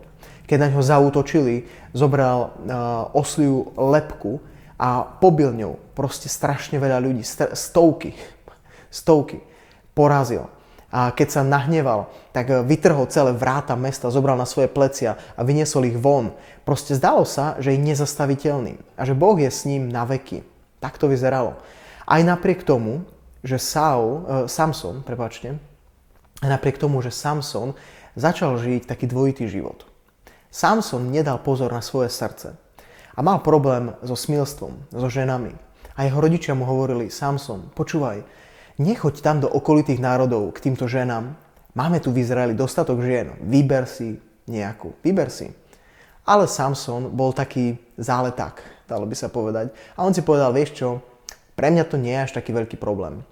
Keď na ňo zautočili, zobral uh, osliu lepku a pobil ňou proste strašne veľa ľudí, stovky, stovky porazil. A keď sa nahneval, tak vytrhol celé vráta mesta, zobral na svoje plecia a vyniesol ich von. Proste zdalo sa, že je nezastaviteľný a že Boh je s ním na veky. Tak to vyzeralo. Aj napriek tomu, že Saul, uh, Samson, prepačte, aj napriek tomu, že Samson začal žiť taký dvojitý život. Samson nedal pozor na svoje srdce a mal problém so smilstvom, so ženami. A jeho rodičia mu hovorili, Samson, počúvaj, nechoď tam do okolitých národov k týmto ženám. Máme tu v Izraeli dostatok žien, vyber si nejakú, vyber si. Ale Samson bol taký záleták, dalo by sa povedať. A on si povedal, vieš čo, pre mňa to nie je až taký veľký problém.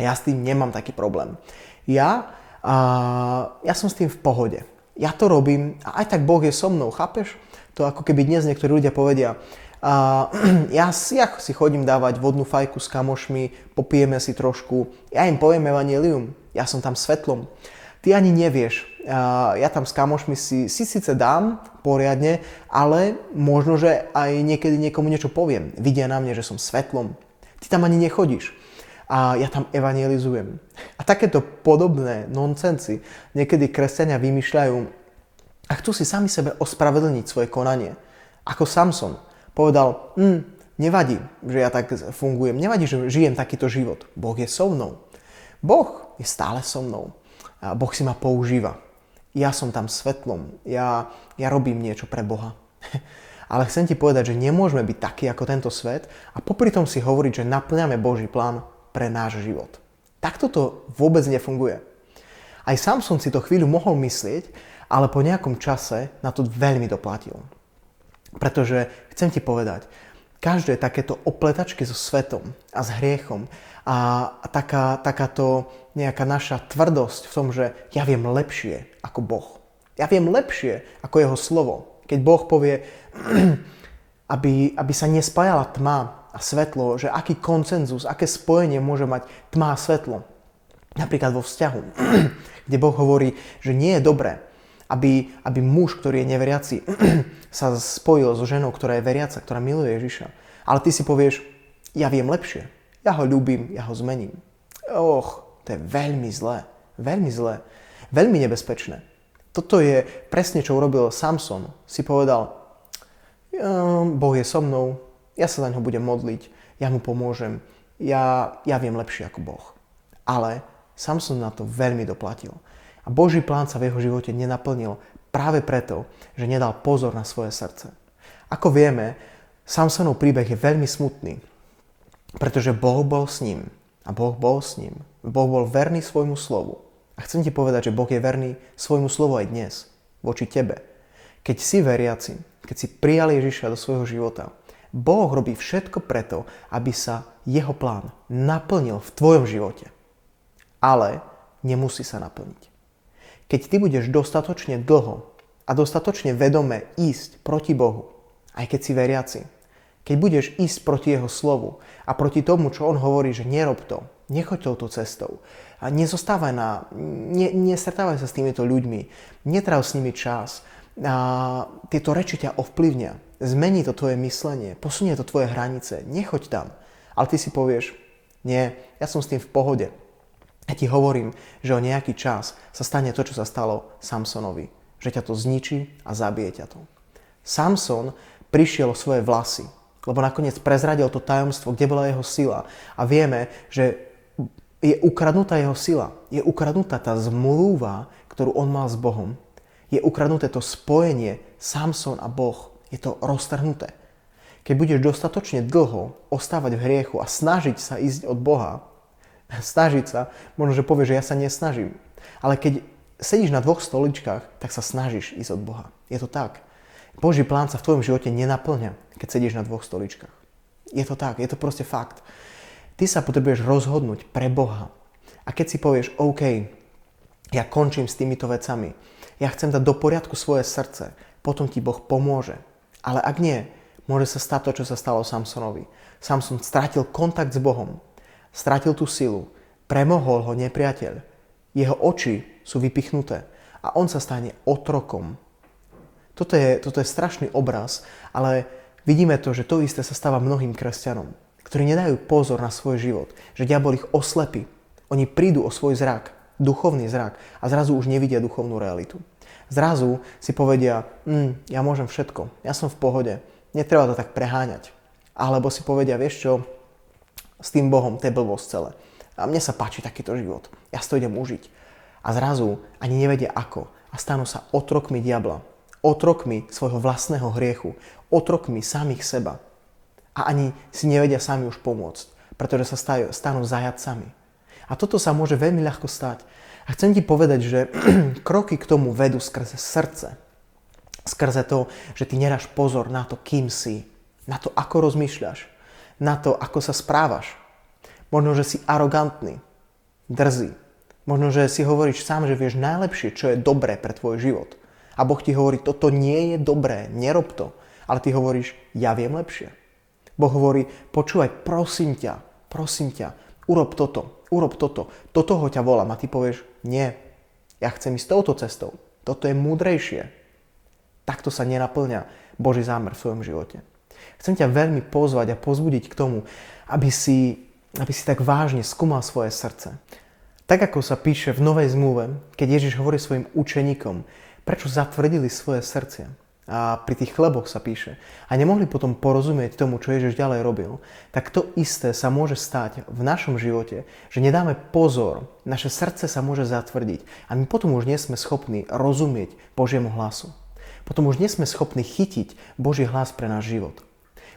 Ja s tým nemám taký problém. Ja, a, ja som s tým v pohode. Ja to robím a aj tak Boh je so mnou, chápeš? To ako keby dnes niektorí ľudia povedia, a ja si, ja si chodím dávať vodnú fajku s kamošmi, popijeme si trošku, ja im poviem evanelium, ja som tam svetlom. Ty ani nevieš, ja tam s kamošmi si, si síce dám poriadne, ale možno, že aj niekedy niekomu niečo poviem. Vidia na mne, že som svetlom. Ty tam ani nechodíš. A ja tam evangelizujem. A takéto podobné nonsensy niekedy kresťania vymýšľajú a chcú si sami sebe ospravedlniť svoje konanie. Ako Samson povedal, hm, nevadí, že ja tak fungujem, nevadí, že žijem takýto život. Boh je so mnou. Boh je stále so mnou. A boh si ma používa. Ja som tam svetlom. Ja, ja robím niečo pre Boha. Ale chcem ti povedať, že nemôžeme byť takí ako tento svet a popri tom si hovoriť, že naplňame Boží plán pre náš život. Takto to vôbec nefunguje. Aj Samson si to chvíľu mohol myslieť, ale po nejakom čase na to veľmi doplatil. Pretože chcem ti povedať, každé takéto opletačky so svetom a s hriechom a taká, takáto nejaká naša tvrdosť v tom, že ja viem lepšie ako Boh. Ja viem lepšie ako Jeho slovo. Keď Boh povie, aby, aby sa nespájala tma a svetlo, že aký koncenzus, aké spojenie môže mať tma a svetlo. Napríklad vo vzťahu, kde Boh hovorí, že nie je dobré, aby, aby muž, ktorý je neveriaci, sa spojil so ženou, ktorá je veriaca, ktorá miluje Ježiša. Ale ty si povieš, ja viem lepšie, ja ho ľúbim, ja ho zmením. Och, to je veľmi zlé, veľmi zlé, veľmi nebezpečné. Toto je presne, čo urobil Samson. Si povedal, ehm, Boh je so mnou, ja sa za ňo budem modliť, ja mu pomôžem, ja, ja viem lepšie ako Boh. Ale Samson na to veľmi doplatil. A Boží plán sa v jeho živote nenaplnil práve preto, že nedal pozor na svoje srdce. Ako vieme, Samsonov príbeh je veľmi smutný, pretože Boh bol s ním a Boh bol s ním. Boh bol verný svojmu slovu. A chcem ti povedať, že Boh je verný svojmu slovu aj dnes, voči tebe. Keď si veriaci, keď si prijal Ježiša do svojho života, Boh robí všetko preto, aby sa jeho plán naplnil v tvojom živote. Ale nemusí sa naplniť. Keď ty budeš dostatočne dlho a dostatočne vedome ísť proti Bohu, aj keď si veriaci, keď budeš ísť proti Jeho slovu a proti tomu, čo On hovorí, že nerob to, nechoď touto cestou a nezostávaj na, ne, nestretávaj sa s týmito ľuďmi, netráv s nimi čas, a tieto reči ťa ovplyvnia, zmení to tvoje myslenie, posunie to tvoje hranice, nechoď tam. Ale ty si povieš, nie, ja som s tým v pohode, ja ti hovorím, že o nejaký čas sa stane to, čo sa stalo Samsonovi. Že ťa to zničí a zabije ťa to. Samson prišiel o svoje vlasy, lebo nakoniec prezradil to tajomstvo, kde bola jeho sila. A vieme, že je ukradnutá jeho sila. Je ukradnutá tá zmluva, ktorú on mal s Bohom. Je ukradnuté to spojenie Samson a Boh. Je to roztrhnuté. Keď budeš dostatočne dlho ostávať v hriechu a snažiť sa ísť od Boha, snažiť sa, možno, že povieš, že ja sa nesnažím. Ale keď sedíš na dvoch stoličkách, tak sa snažíš ísť od Boha. Je to tak. Boží plán sa v tvojom živote nenaplňa, keď sedíš na dvoch stoličkách. Je to tak, je to proste fakt. Ty sa potrebuješ rozhodnúť pre Boha. A keď si povieš, OK, ja končím s týmito vecami, ja chcem dať do poriadku svoje srdce, potom ti Boh pomôže. Ale ak nie, môže sa stať to, čo sa stalo Samsonovi. Samson stratil kontakt s Bohom stratil tú silu, premohol ho nepriateľ. Jeho oči sú vypichnuté a on sa stane otrokom. Toto je, toto je strašný obraz, ale vidíme to, že to isté sa stáva mnohým kresťanom, ktorí nedajú pozor na svoj život, že diabol ich oslepí. Oni prídu o svoj zrak, duchovný zrak a zrazu už nevidia duchovnú realitu. Zrazu si povedia, hm, ja môžem všetko, ja som v pohode, netreba to tak preháňať. Alebo si povedia, vieš čo, s tým Bohom, to je blbosť celé. A mne sa páči takýto život. Ja si to idem užiť. A zrazu ani nevedia ako. A stanú sa otrokmi diabla. Otrokmi svojho vlastného hriechu. Otrokmi samých seba. A ani si nevedia sami už pomôcť. Pretože sa stanú zajadcami. A toto sa môže veľmi ľahko stať. A chcem ti povedať, že kroky k tomu vedú skrze srdce. Skrze to, že ty neráš pozor na to, kým si. Na to, ako rozmýšľaš na to, ako sa správaš. Možno, že si arogantný, drzý. Možno, že si hovoríš sám, že vieš najlepšie, čo je dobré pre tvoj život. A Boh ti hovorí, toto nie je dobré, nerob to. Ale ty hovoríš, ja viem lepšie. Boh hovorí, počúvaj, prosím ťa, prosím ťa, urob toto, urob toto. Do toho ťa volám a ty povieš, nie, ja chcem ísť touto cestou. Toto je múdrejšie. Takto sa nenaplňa Boží zámer v svojom živote. Chcem ťa veľmi pozvať a pozbudiť k tomu, aby si, aby si tak vážne skúmal svoje srdce. Tak ako sa píše v Novej zmluve, keď Ježiš hovorí svojim učeníkom, prečo zatvrdili svoje srdcia. A pri tých chleboch sa píše. A nemohli potom porozumieť tomu, čo Ježiš ďalej robil. Tak to isté sa môže stať v našom živote, že nedáme pozor, naše srdce sa môže zatvrdiť a my potom už nie sme schopní rozumieť Božiemu hlasu. potom už nie sme schopní chytiť Boží hlas pre náš život.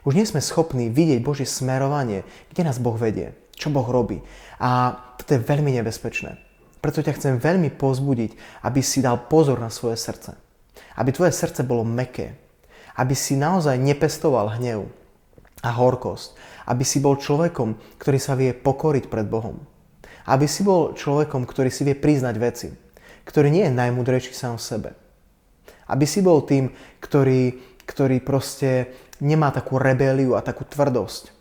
Už nie sme schopní vidieť Božie smerovanie, kde nás Boh vedie, čo Boh robí. A toto je veľmi nebezpečné. Preto ťa chcem veľmi pozbudiť, aby si dal pozor na svoje srdce. Aby tvoje srdce bolo meké. Aby si naozaj nepestoval hnev a horkosť. Aby si bol človekom, ktorý sa vie pokoriť pred Bohom. Aby si bol človekom, ktorý si vie priznať veci. Ktorý nie je najmudrejší sám v sebe. Aby si bol tým, ktorý, ktorý proste nemá takú rebeliu a takú tvrdosť.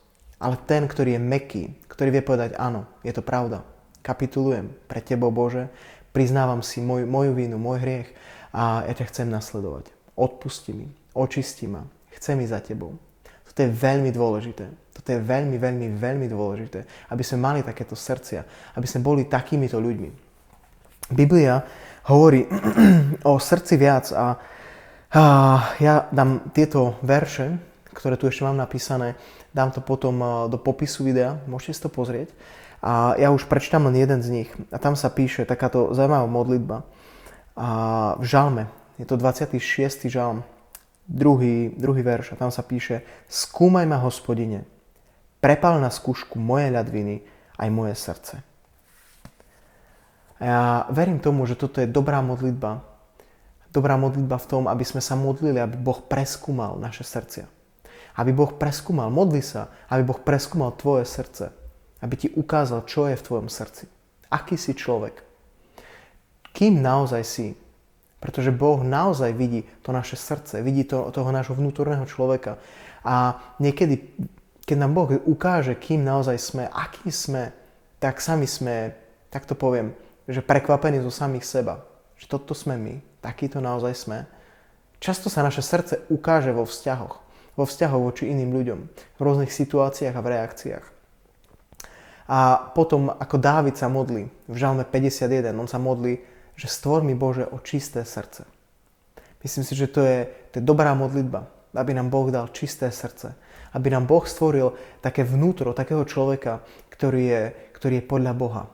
Ale ten, ktorý je meký, ktorý vie povedať áno, je to pravda kapitulujem pre Tebo, Bože, priznávam si moj, moju vínu, môj hriech a ja ťa chcem nasledovať. Odpusti mi, očisti ma, chcem ísť za Tebou. Toto je veľmi dôležité. Toto je veľmi, veľmi, veľmi dôležité, aby sme mali takéto srdcia, aby sme boli takýmito ľuďmi. Biblia hovorí o srdci viac a, a ja dám tieto verše, ktoré tu ešte mám napísané, dám to potom do popisu videa, môžete si to pozrieť. A ja už prečítam len jeden z nich. A tam sa píše takáto zaujímavá modlitba. A v žalme, je to 26. žalm, druhý, druhý verš. A tam sa píše Skúmaj ma, hospodine, prepal na skúšku moje ľadviny aj moje srdce. A ja verím tomu, že toto je dobrá modlitba. Dobrá modlitba v tom, aby sme sa modlili, aby Boh preskúmal naše srdcia. Aby Boh preskúmal, modli sa, aby Boh preskúmal tvoje srdce aby ti ukázal, čo je v tvojom srdci. Aký si človek. Kým naozaj si. Pretože Boh naozaj vidí to naše srdce, vidí to, toho nášho vnútorného človeka. A niekedy, keď nám Boh ukáže, kým naozaj sme, aký sme, tak sami sme, tak to poviem, že prekvapení zo samých seba. Že toto sme my, takýto naozaj sme. Často sa naše srdce ukáže vo vzťahoch. Vo vzťahoch voči iným ľuďom. V rôznych situáciách a v reakciách. A potom, ako Dávid sa modlí v Žalme 51, on sa modlí, že stvor mi Bože o čisté srdce. Myslím si, že to je, to je dobrá modlitba, aby nám Boh dal čisté srdce. Aby nám Boh stvoril také vnútro, takého človeka, ktorý je, ktorý je podľa Boha.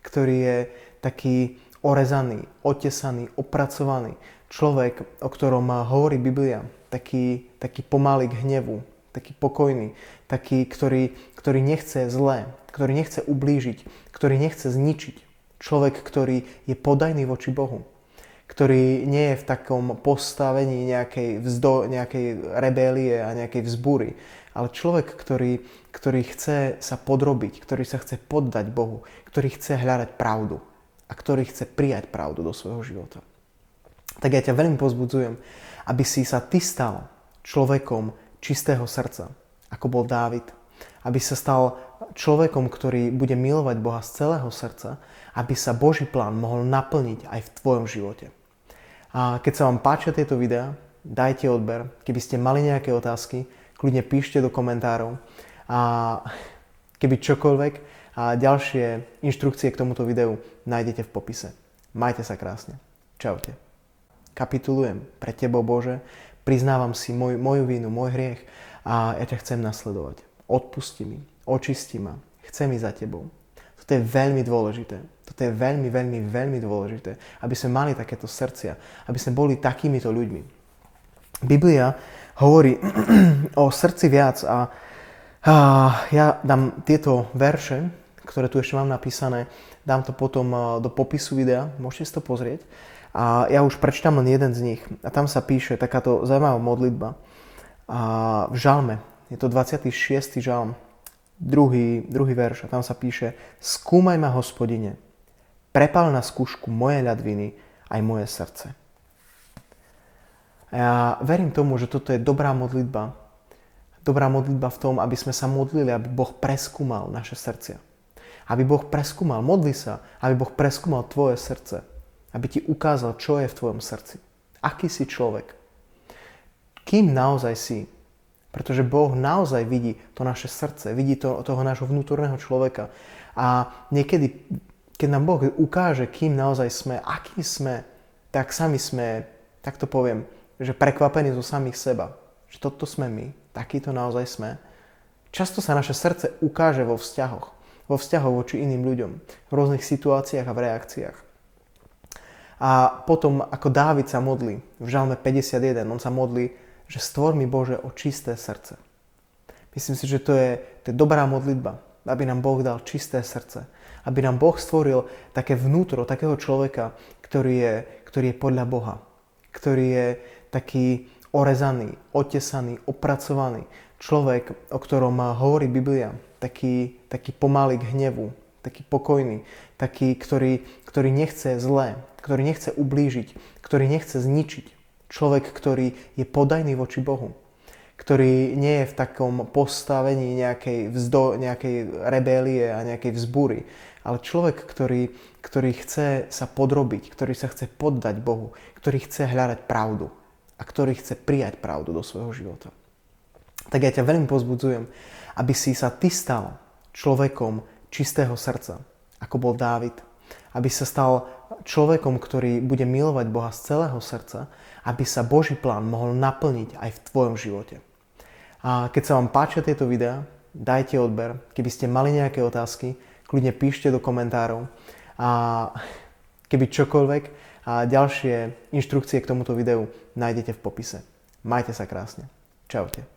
Ktorý je taký orezaný, otesaný, opracovaný. Človek, o ktorom hovorí Biblia, taký, taký pomalý k hnevu, taký pokojný, taký, ktorý, ktorý nechce zlé, ktorý nechce ublížiť, ktorý nechce zničiť. Človek, ktorý je podajný voči Bohu. Ktorý nie je v takom postavení nejakej, vzdo, nejakej rebélie a nejakej vzbúry. Ale človek, ktorý, ktorý chce sa podrobiť, ktorý sa chce poddať Bohu, ktorý chce hľadať pravdu a ktorý chce prijať pravdu do svojho života. Tak ja ťa veľmi pozbudzujem, aby si sa ty stal človekom čistého srdca, ako bol Dávid, aby sa stal človekom, ktorý bude milovať Boha z celého srdca, aby sa Boží plán mohol naplniť aj v tvojom živote. A keď sa vám páčia tieto videá, dajte odber. Keby ste mali nejaké otázky, kľudne píšte do komentárov. A keby čokoľvek a ďalšie inštrukcie k tomuto videu nájdete v popise. Majte sa krásne. Čaute. Kapitulujem pre Tebo, Bože, priznávam si moj, moju vínu, môj hriech a ja ťa chcem nasledovať odpusti mi, očisti ma, chcem ísť za tebou. Toto je veľmi dôležité. Toto je veľmi, veľmi, veľmi dôležité, aby sme mali takéto srdcia, aby sme boli takýmito ľuďmi. Biblia hovorí o srdci viac a, a ja dám tieto verše, ktoré tu ešte mám napísané, dám to potom do popisu videa, môžete si to pozrieť. A ja už prečítam len jeden z nich. A tam sa píše takáto zaujímavá modlitba. A v žalme je to 26. žalm, druhý, druhý verš a tam sa píše Skúmaj ma, hospodine, prepal na skúšku moje ľadviny aj moje srdce. A ja verím tomu, že toto je dobrá modlitba. Dobrá modlitba v tom, aby sme sa modlili, aby Boh preskúmal naše srdcia. Aby Boh preskúmal, modli sa, aby Boh preskúmal tvoje srdce. Aby ti ukázal, čo je v tvojom srdci. Aký si človek. Kým naozaj si. Pretože Boh naozaj vidí to naše srdce, vidí to, toho nášho vnútorného človeka. A niekedy, keď nám Boh ukáže, kým naozaj sme, aký sme, tak sami sme, tak to poviem, že prekvapení zo samých seba. Že toto sme my, takýto naozaj sme. Často sa naše srdce ukáže vo vzťahoch. Vo vzťahoch voči iným ľuďom. V rôznych situáciách a v reakciách. A potom, ako Dávid sa modlí, v Žalme 51, on sa modlí, že stvor mi Bože o čisté srdce. Myslím si, že to je, to je dobrá modlitba, aby nám Boh dal čisté srdce. Aby nám Boh stvoril také vnútro takého človeka, ktorý je, ktorý je podľa Boha. Ktorý je taký orezaný, otesaný, opracovaný. Človek, o ktorom hovorí Biblia, taký, taký pomalý k hnevu, taký pokojný, taký, ktorý, ktorý nechce zlé, ktorý nechce ublížiť, ktorý nechce zničiť. Človek, ktorý je podajný voči Bohu, ktorý nie je v takom postavení nejakej, vzdo, nejakej rebélie a nejakej vzbúry, ale človek, ktorý, ktorý chce sa podrobiť, ktorý sa chce poddať Bohu, ktorý chce hľadať pravdu a ktorý chce prijať pravdu do svojho života. Tak ja ťa veľmi pozbudzujem, aby si sa ty stal človekom čistého srdca, ako bol Dávid. Aby sa stal človekom, ktorý bude milovať Boha z celého srdca, aby sa Boží plán mohol naplniť aj v tvojom živote. A keď sa vám páčia tieto videá, dajte odber. Keby ste mali nejaké otázky, kľudne píšte do komentárov. A keby čokoľvek, a ďalšie inštrukcie k tomuto videu nájdete v popise. Majte sa krásne. Čaute.